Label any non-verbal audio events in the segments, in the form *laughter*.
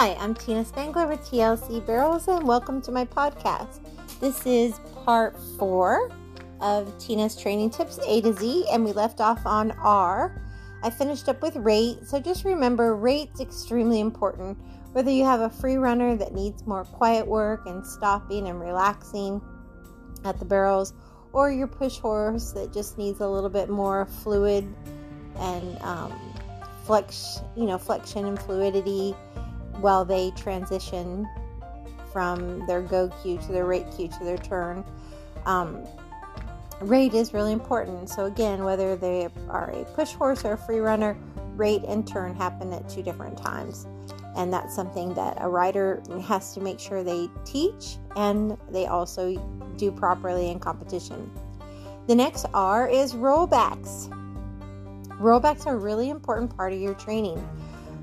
Hi, I'm Tina Spangler with TLC Barrels, and welcome to my podcast. This is part four of Tina's training tips A to Z, and we left off on R. I finished up with rate, so just remember rate's extremely important. Whether you have a free runner that needs more quiet work and stopping and relaxing at the barrels, or your push horse that just needs a little bit more fluid and um, flex, you know, flexion and fluidity while they transition from their go cue to their rate cue to their turn. Um, rate is really important. So, again, whether they are a push horse or a free runner, rate and turn happen at two different times. And that's something that a rider has to make sure they teach and they also do properly in competition. The next R is rollbacks. Rollbacks are a really important part of your training.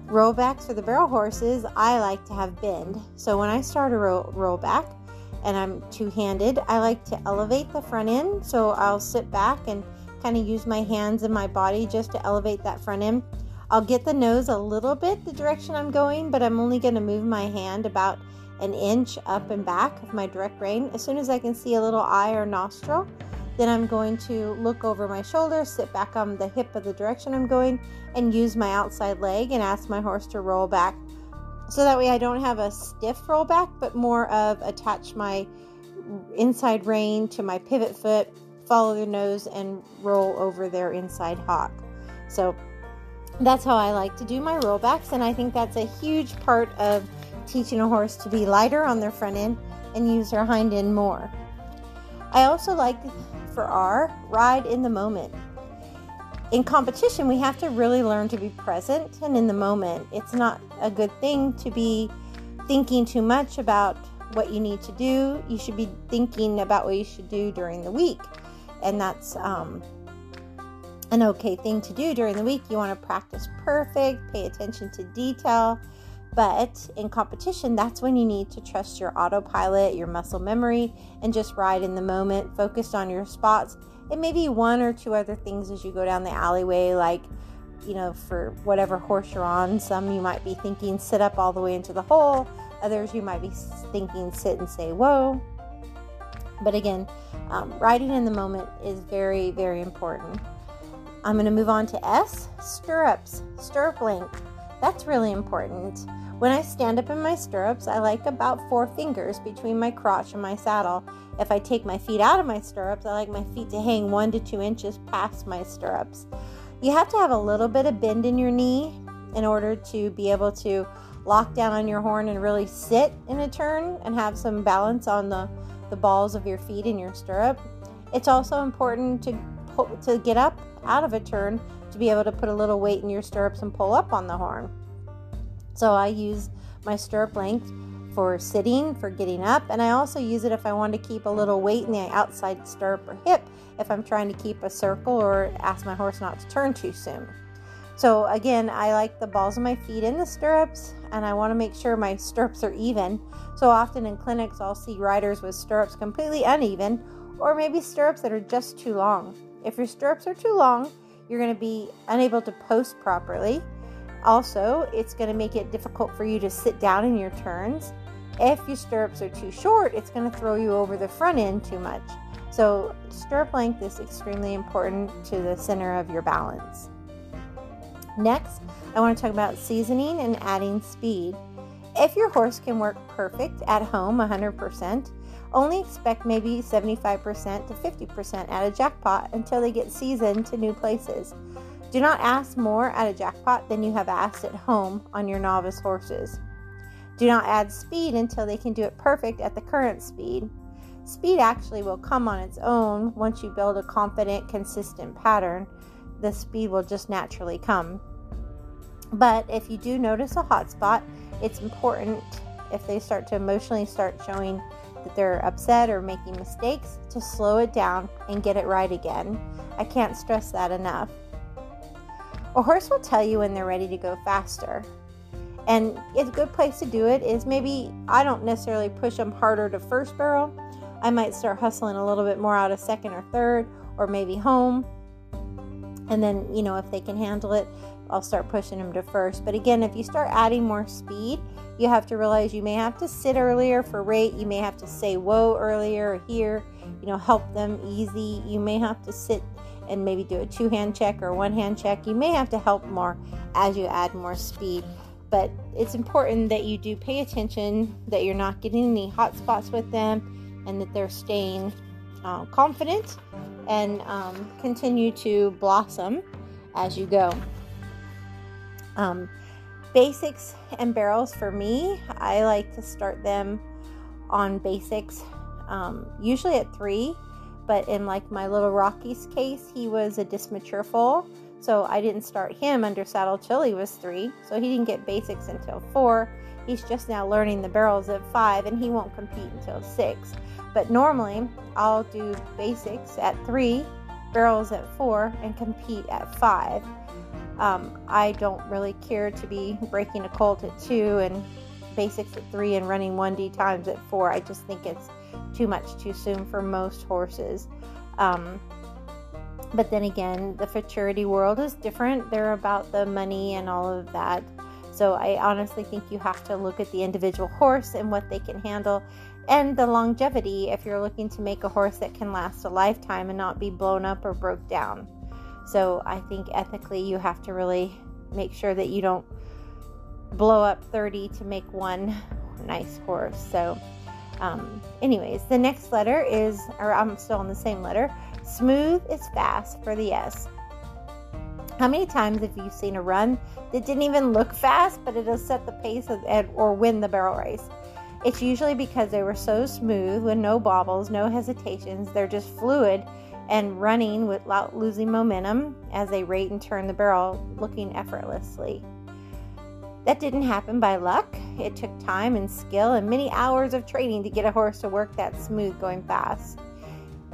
Rollbacks for the barrel horses, I like to have bend. So when I start a roll, rollback and I'm two handed, I like to elevate the front end. So I'll sit back and kind of use my hands and my body just to elevate that front end. I'll get the nose a little bit the direction I'm going, but I'm only going to move my hand about an inch up and back of my direct rein. As soon as I can see a little eye or nostril, then I'm going to look over my shoulder, sit back on the hip of the direction I'm going, and use my outside leg and ask my horse to roll back. So that way I don't have a stiff roll back, but more of attach my inside rein to my pivot foot, follow the nose, and roll over their inside hock. So that's how I like to do my rollbacks, and I think that's a huge part of teaching a horse to be lighter on their front end and use their hind end more. I also like for R, ride in the moment. In competition, we have to really learn to be present and in the moment. It's not a good thing to be thinking too much about what you need to do. You should be thinking about what you should do during the week. And that's um, an okay thing to do during the week. You want to practice perfect, pay attention to detail. But in competition, that's when you need to trust your autopilot, your muscle memory, and just ride in the moment, focused on your spots, and maybe one or two other things as you go down the alleyway, like, you know, for whatever horse you're on. Some you might be thinking sit up all the way into the hole, others you might be thinking sit and say whoa. But again, um, riding in the moment is very, very important. I'm going to move on to S stirrups, stirrup length. That's really important. When I stand up in my stirrups, I like about four fingers between my crotch and my saddle. If I take my feet out of my stirrups, I like my feet to hang one to two inches past my stirrups. You have to have a little bit of bend in your knee in order to be able to lock down on your horn and really sit in a turn and have some balance on the, the balls of your feet in your stirrup. It's also important to to get up out of a turn to be able to put a little weight in your stirrups and pull up on the horn. So I use my stirrup length for sitting, for getting up, and I also use it if I want to keep a little weight in the outside stirrup or hip if I'm trying to keep a circle or ask my horse not to turn too soon. So again, I like the balls of my feet in the stirrups and I want to make sure my stirrups are even. So often in clinics, I'll see riders with stirrups completely uneven or maybe stirrups that are just too long. If your stirrups are too long, you're going to be unable to post properly also, it's going to make it difficult for you to sit down in your turns. If your stirrups are too short, it's going to throw you over the front end too much. So, stirrup length is extremely important to the center of your balance. Next, I want to talk about seasoning and adding speed. If your horse can work perfect at home 100%, only expect maybe 75% to 50% at a jackpot until they get seasoned to new places. Do not ask more at a jackpot than you have asked at home on your novice horses. Do not add speed until they can do it perfect at the current speed. Speed actually will come on its own once you build a confident, consistent pattern. The speed will just naturally come. But if you do notice a hot spot, it's important if they start to emotionally start showing that they're upset or making mistakes to slow it down and get it right again. I can't stress that enough. A horse will tell you when they're ready to go faster. And a good place to do it is maybe I don't necessarily push them harder to first barrel. I might start hustling a little bit more out of second or third, or maybe home. And then, you know, if they can handle it, I'll start pushing them to first. But again, if you start adding more speed, you have to realize you may have to sit earlier for rate. You may have to say whoa earlier or here, you know, help them easy. You may have to sit and maybe do a two hand check or one hand check. You may have to help more as you add more speed. But it's important that you do pay attention, that you're not getting any hot spots with them, and that they're staying uh, confident and um, continue to blossom as you go. Um, basics and barrels for me, I like to start them on basics, um, usually at three. But in like my little Rocky's case, he was a dysmature foal, so I didn't start him under saddle till he was three. So he didn't get basics until four. He's just now learning the barrels at five, and he won't compete until six. But normally, I'll do basics at three, barrels at four, and compete at five. Um, I don't really care to be breaking a colt at two and basics at three and running 1D times at four. I just think it's too much too soon for most horses. Um, but then again, the futurity world is different. They're about the money and all of that. So I honestly think you have to look at the individual horse and what they can handle and the longevity if you're looking to make a horse that can last a lifetime and not be blown up or broke down. So I think ethically you have to really make sure that you don't blow up 30 to make one nice horse. So, um, anyways, the next letter is, or I'm still on the same letter. Smooth is fast for the S. How many times have you seen a run that didn't even look fast, but it'll set the pace of, or win the barrel race? It's usually because they were so smooth with no bobbles, no hesitations. They're just fluid and running without losing momentum as they rate and turn the barrel, looking effortlessly. That didn't happen by luck. It took time and skill and many hours of training to get a horse to work that smooth going fast.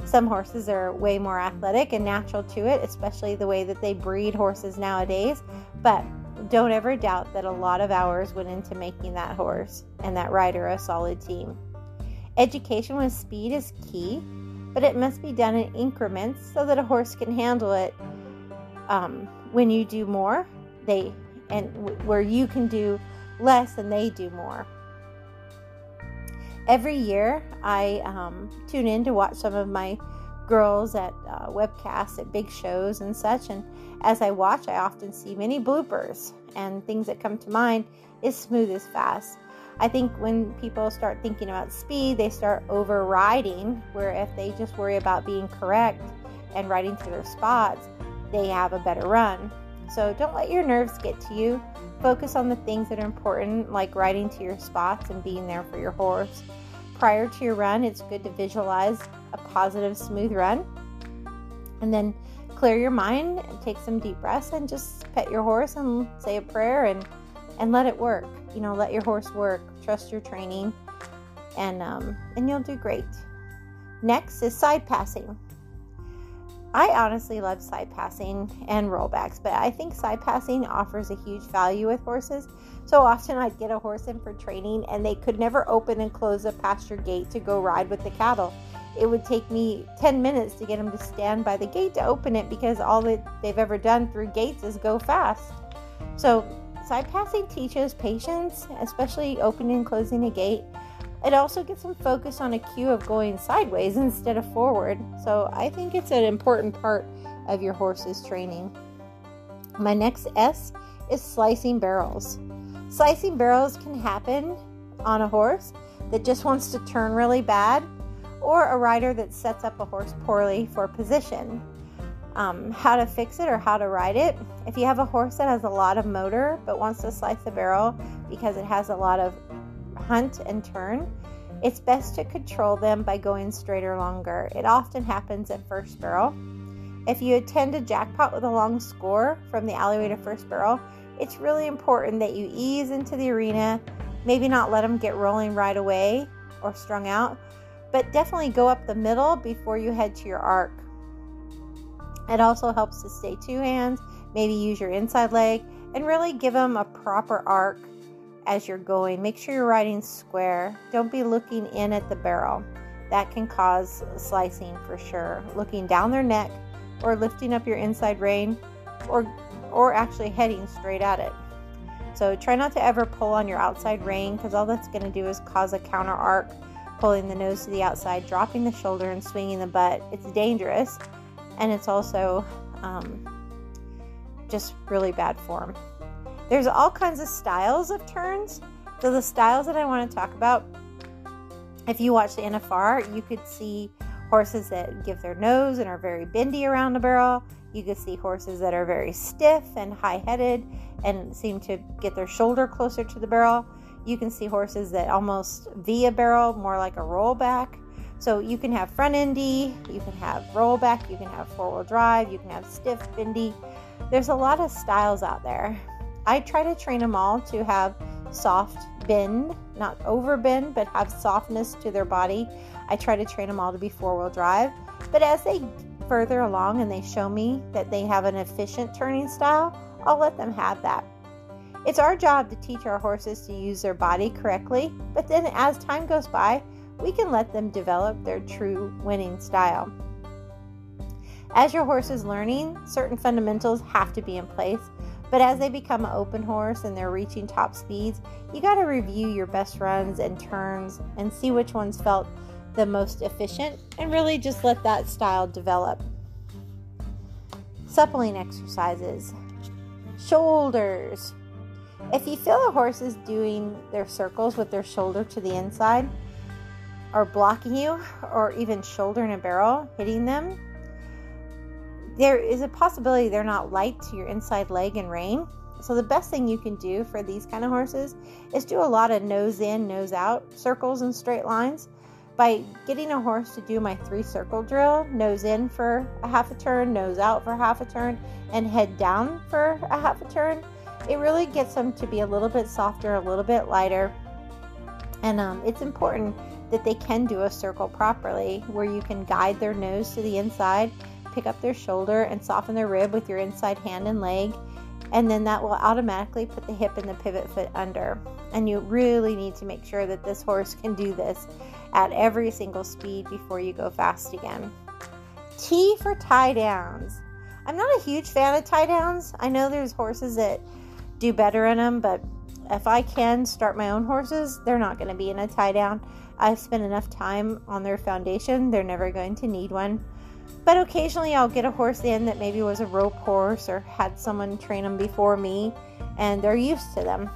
Some horses are way more athletic and natural to it, especially the way that they breed horses nowadays. But don't ever doubt that a lot of hours went into making that horse and that rider a solid team. Education with speed is key, but it must be done in increments so that a horse can handle it. Um, when you do more, they and where you can do less and they do more. Every year, I um, tune in to watch some of my girls at uh, webcasts at big shows and such. And as I watch, I often see many bloopers and things that come to mind is smooth as fast. I think when people start thinking about speed, they start overriding, where if they just worry about being correct and riding to their spots, they have a better run. So don't let your nerves get to you. Focus on the things that are important, like riding to your spots and being there for your horse. Prior to your run, it's good to visualize a positive, smooth run. And then clear your mind, take some deep breaths, and just pet your horse and say a prayer and, and let it work you know, let your horse work, trust your training, and um, and you'll do great. Next is side passing. I honestly love side passing and rollbacks, but I think side passing offers a huge value with horses. So often I'd get a horse in for training and they could never open and close a pasture gate to go ride with the cattle. It would take me 10 minutes to get them to stand by the gate to open it because all that they've ever done through gates is go fast. So Side passing teaches patience, especially opening and closing a gate. It also gets them focused on a cue of going sideways instead of forward. So I think it's an important part of your horse's training. My next S is slicing barrels. Slicing barrels can happen on a horse that just wants to turn really bad or a rider that sets up a horse poorly for position um, how to fix it or how to ride it. If you have a horse that has a lot of motor but wants to slice the barrel because it has a lot of hunt and turn, it's best to control them by going straighter longer. It often happens at first barrel. If you attend a jackpot with a long score from the alleyway to first barrel, it's really important that you ease into the arena, maybe not let them get rolling right away or strung out, but definitely go up the middle before you head to your arc. It also helps to stay two hands, maybe use your inside leg, and really give them a proper arc as you're going. Make sure you're riding square. Don't be looking in at the barrel. That can cause slicing for sure. Looking down their neck or lifting up your inside rein or or actually heading straight at it. So try not to ever pull on your outside rein because all that's going to do is cause a counter arc, pulling the nose to the outside, dropping the shoulder, and swinging the butt. It's dangerous, and it's also um, just really bad form. There's all kinds of styles of turns. So the styles that I want to talk about, if you watch the NFR, you could see horses that give their nose and are very bendy around the barrel. You could see horses that are very stiff and high headed and seem to get their shoulder closer to the barrel. You can see horses that almost V a barrel, more like a rollback. So you can have front endy, you can have rollback, you can have four wheel drive, you can have stiff, bendy. There's a lot of styles out there. I try to train them all to have soft bend, not over bend, but have softness to their body. I try to train them all to be four wheel drive. But as they further along and they show me that they have an efficient turning style, I'll let them have that. It's our job to teach our horses to use their body correctly, but then as time goes by, we can let them develop their true winning style. As your horse is learning, certain fundamentals have to be in place, but as they become an open horse and they're reaching top speeds, you got to review your best runs and turns and see which ones felt the most efficient and really just let that style develop. Suppling exercises, shoulders. If you feel a horse is doing their circles with their shoulder to the inside, or blocking you, or even shoulder in a barrel hitting them, there is a possibility they're not light to your inside leg and rein. So the best thing you can do for these kind of horses is do a lot of nose in, nose out circles and straight lines by getting a horse to do my three circle drill nose in for a half a turn, nose out for half a turn, and head down for a half a turn. It really gets them to be a little bit softer, a little bit lighter. And um, it's important that they can do a circle properly where you can guide their nose to the inside, pick up their shoulder, and soften their rib with your inside hand and leg. And then that will automatically put the hip and the pivot foot under. And you really need to make sure that this horse can do this at every single speed before you go fast again. T for tie downs. I'm not a huge fan of tie downs. I know there's horses that do better in them, but if I can start my own horses, they're not going to be in a tie down. I've spent enough time on their foundation, they're never going to need one. But occasionally I'll get a horse in that maybe was a rope horse or had someone train them before me and they're used to them.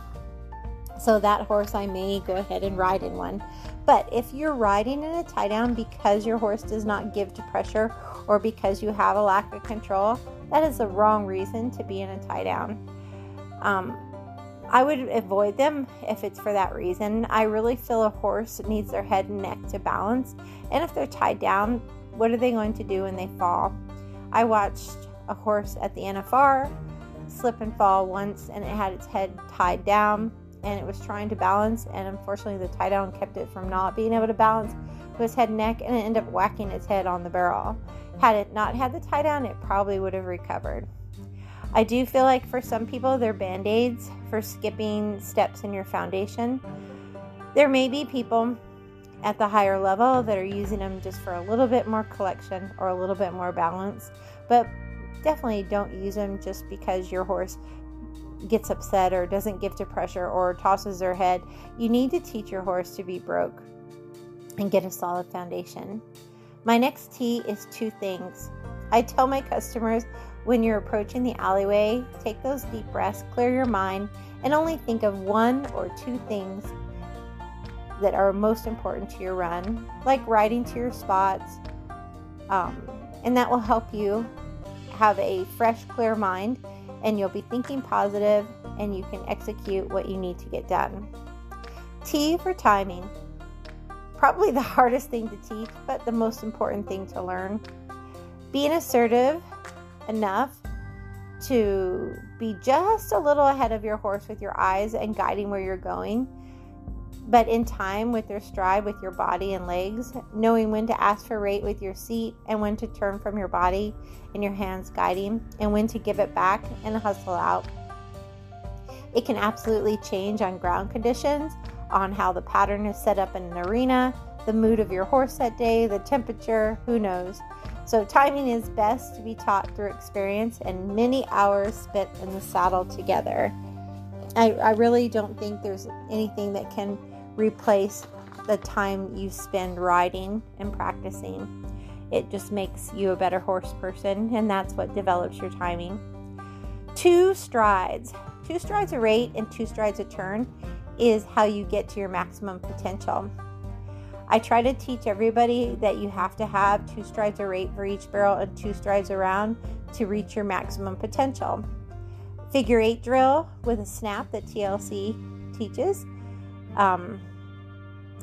So that horse I may go ahead and ride in one. But if you're riding in a tie down because your horse does not give to pressure or because you have a lack of control, that is the wrong reason to be in a tie down. Um, I would avoid them if it's for that reason. I really feel a horse needs their head and neck to balance. And if they're tied down, what are they going to do when they fall? I watched a horse at the NFR slip and fall once and it had its head tied down and it was trying to balance, and unfortunately, the tie down kept it from not being able to balance with its head and neck, and it ended up whacking its head on the barrel. Had it not had the tie down, it probably would have recovered. I do feel like for some people, they're band aids for skipping steps in your foundation. There may be people at the higher level that are using them just for a little bit more collection or a little bit more balance, but definitely don't use them just because your horse gets upset or doesn't give to pressure or tosses their head, you need to teach your horse to be broke and get a solid foundation. My next T is two things. I tell my customers when you're approaching the alleyway, take those deep breaths, clear your mind, and only think of one or two things that are most important to your run, like riding to your spots. Um, and that will help you have a fresh, clear mind and you'll be thinking positive and you can execute what you need to get done. T for timing. Probably the *laughs* hardest thing to teach, but the most important thing to learn. Being assertive enough to be just a little ahead of your horse with your eyes and guiding where you're going but in time with your stride with your body and legs, knowing when to ask for rate with your seat and when to turn from your body and your hands guiding, and when to give it back and hustle out. It can absolutely change on ground conditions, on how the pattern is set up in an arena, the mood of your horse that day, the temperature, who knows. So, timing is best to be taught through experience and many hours spent in the saddle together. I, I really don't think there's anything that can replace the time you spend riding and practicing. It just makes you a better horse person, and that's what develops your timing. Two strides, two strides a rate and two strides a turn is how you get to your maximum potential. I try to teach everybody that you have to have two strides a rate for each barrel and two strides around to reach your maximum potential. Figure eight drill with a snap that TLC teaches um,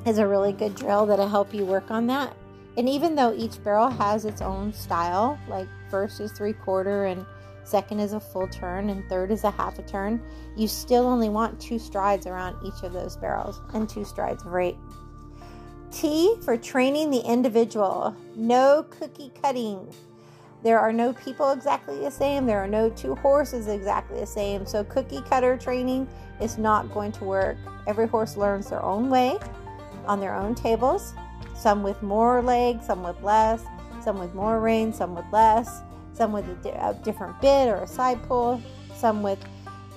is a really good drill that'll help you work on that. And even though each barrel has its own style, like first is three quarter and second is a full turn and third is a half a turn, you still only want two strides around each of those barrels and two strides of rate. T for training the individual. No cookie cutting. There are no people exactly the same. There are no two horses exactly the same. So, cookie cutter training is not going to work. Every horse learns their own way on their own tables. Some with more legs, some with less, some with more rein, some with less, some with a, di- a different bit or a side pull, some with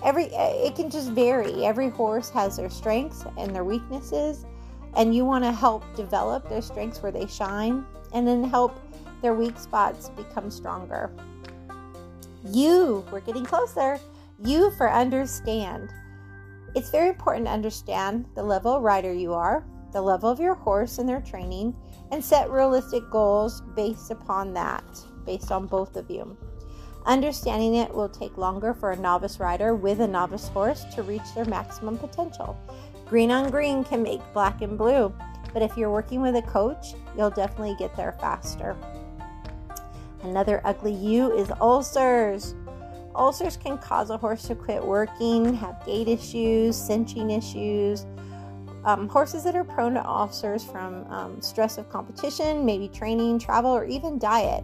every, it can just vary. Every horse has their strengths and their weaknesses and you want to help develop their strengths where they shine and then help their weak spots become stronger. You, we're getting closer. You for understand. It's very important to understand the level of rider you are, the level of your horse and their training, and set realistic goals based upon that, based on both of you. Understanding it will take longer for a novice rider with a novice horse to reach their maximum potential. Green on green can make black and blue, but if you're working with a coach, you'll definitely get there faster. Another ugly U is ulcers. Ulcers can cause a horse to quit working, have gait issues, cinching issues. Um, horses that are prone to ulcers from um, stress of competition, maybe training, travel, or even diet,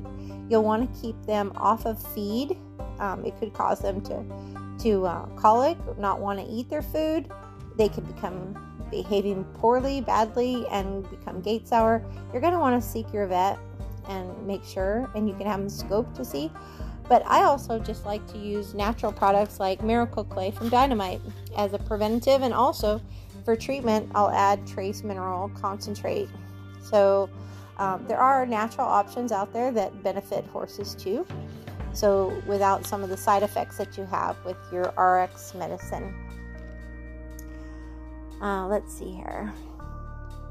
you'll want to keep them off of feed. Um, it could cause them to to uh, colic, not want to eat their food, they could become behaving poorly, badly, and become gate sour, you're going to want to seek your vet and make sure, and you can have them scope to see. But I also just like to use natural products like Miracle Clay from Dynamite as a preventative, and also for treatment, I'll add trace mineral concentrate. So um, there are natural options out there that benefit horses too. So without some of the side effects that you have with your RX medicine. Uh, let's see here.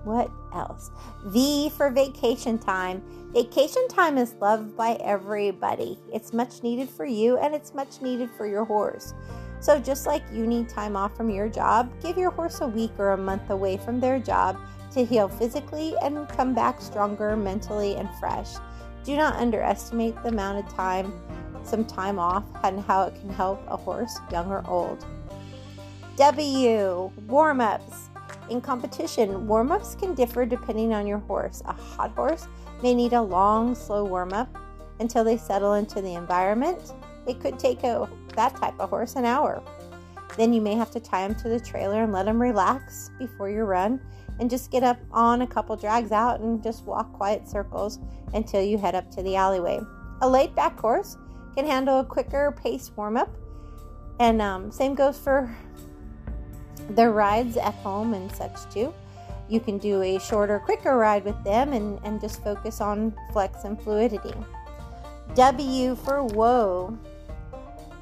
What else? V for vacation time. Vacation time is loved by everybody. It's much needed for you and it's much needed for your horse. So, just like you need time off from your job, give your horse a week or a month away from their job to heal physically and come back stronger mentally and fresh. Do not underestimate the amount of time some time off and how it can help a horse, young or old. W. Warm ups. In competition, warm ups can differ depending on your horse. A hot horse may need a long, slow warm up until they settle into the environment. It could take a, that type of horse an hour. Then you may have to tie them to the trailer and let them relax before your run and just get up on a couple drags out and just walk quiet circles until you head up to the alleyway. A laid back horse can handle a quicker pace warm up. And um, same goes for their rides at home and such too. You can do a shorter, quicker ride with them and, and just focus on flex and fluidity. W for whoa.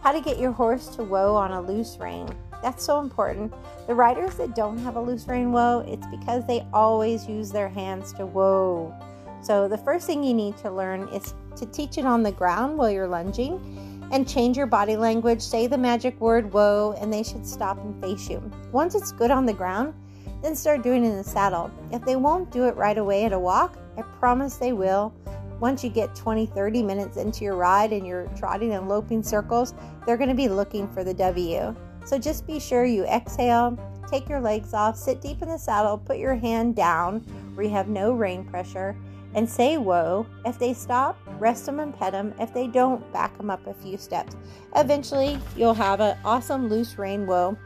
How to get your horse to whoa on a loose rein. That's so important. The riders that don't have a loose rein whoa, it's because they always use their hands to whoa. So the first thing you need to learn is to teach it on the ground while you're lunging and change your body language. Say the magic word whoa, and they should stop and face you. Once it's good on the ground, then start doing it in the saddle. If they won't do it right away at a walk, I promise they will. Once you get 20, 30 minutes into your ride and you're trotting and loping circles, they're going to be looking for the W. So just be sure you exhale, take your legs off, sit deep in the saddle, put your hand down where you have no rein pressure, and say whoa. If they stop, rest them and pet them. If they don't, back them up a few steps. Eventually, you'll have an awesome loose rein whoa.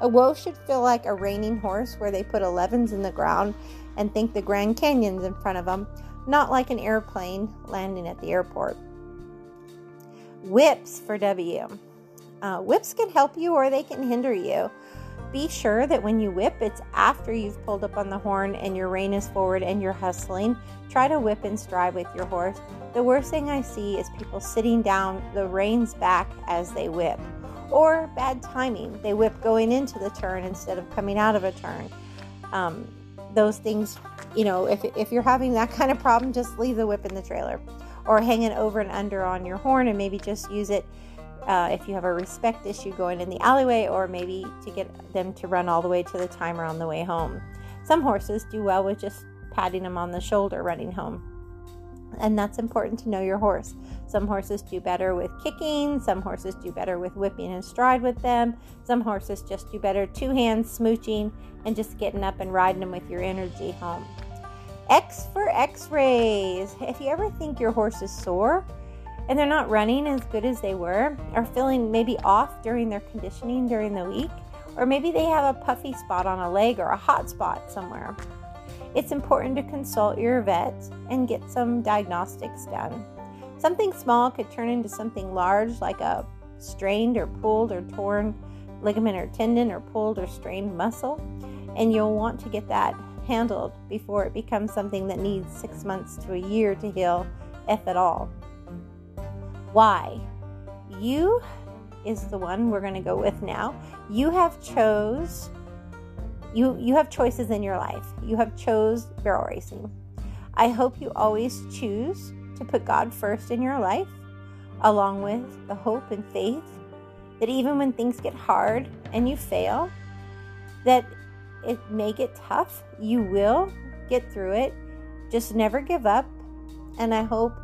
A whoa should feel like a reining horse where they put 11s in the ground and think the Grand Canyon's in front of them. not like an airplane landing at the airport. Whips for W. Uh, whips can help you or they can hinder you. Be sure that when you whip, it's after you've pulled up on the horn and your rein is forward and you're hustling. Try to whip and stride with your horse. The worst thing I see is people sitting down, the reins back as they whip. Or bad timing. They whip going into the turn instead of coming out of a turn. Um, those things, you know, if, if you're having that *laughs* kind of problem, just leave the whip in the trailer or hang it over and under on your horn and maybe just use it uh, if you have a respect issue going in the alleyway, or maybe to get them to run all the way to the timer on the way home. Some horses do well with just patting them on the shoulder running home. And that's important to know your horse. Some horses do better with kicking, some horses do better with whipping and stride with them, some horses just do better two hands smooching and just getting up and riding them with your energy home. X for x rays. If you ever think your horse is sore, and they're not running as good as they were, or feeling maybe off during their conditioning during the week, or maybe they have a puffy spot on a leg or a hot spot somewhere. It's important to consult your vet and get some diagnostics done. Something small could turn into something large, like a strained or pulled or torn ligament or tendon, or pulled or strained muscle, and you'll want to get that handled before it becomes something that needs six months to a year to heal, if at all. Why? You is the one we're going to go with now. You have chose you you have choices in your life. You have chose barrel racing. I hope you always choose to put God first in your life along with the hope and faith that even when things get hard and you fail that it may get tough, you will get through it. Just never give up and I hope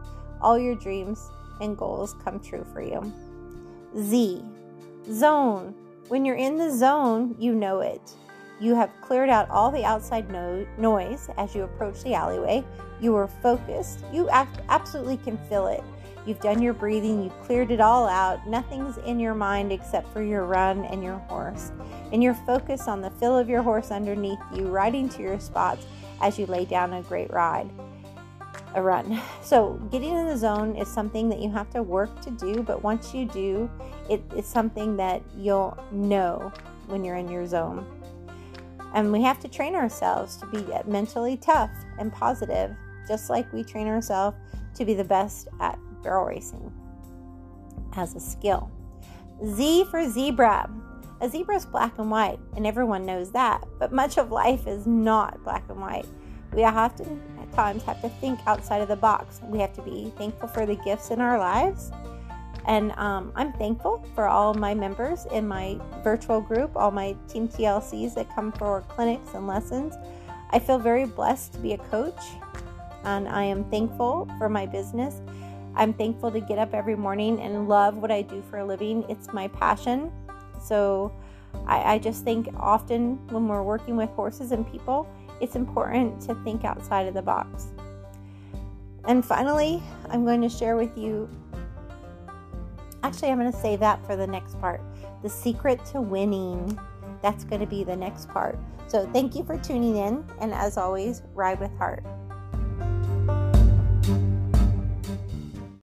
all your dreams and goals come true for you. Z, zone. When you're in the zone, you know it. You have cleared out all the outside no- noise as you approach the alleyway. You are focused. You absolutely can feel it. You've done your breathing, you've cleared it all out. Nothing's in your mind except for your run and your horse. And you're focused on the feel of your horse underneath you, riding to your spots as you lay down a great ride a run. So, getting in the zone is something that you have to work to do, but once you do, it is something that you'll know when you're in your zone. And we have to train ourselves to be mentally tough and positive, just like we train ourselves to be the best at barrel racing as a skill. Z for zebra. A zebra is black and white, and everyone knows that, but much of life is not black and white. We often times have to think outside of the box. We have to be thankful for the gifts in our lives. And um, I'm thankful for all my members in my virtual group, all my Team TLCs that come for clinics and lessons. I feel very blessed to be a coach, and I am thankful for my business. I'm thankful to get up every morning and love what I do for a living. It's my passion. So I, I just think often when we're working with horses and people, it's important to think outside of the box. And finally, I'm going to share with you. Actually, I'm going to save that for the next part. The secret to winning. That's going to be the next part. So, thank you for tuning in. And as always, ride with heart.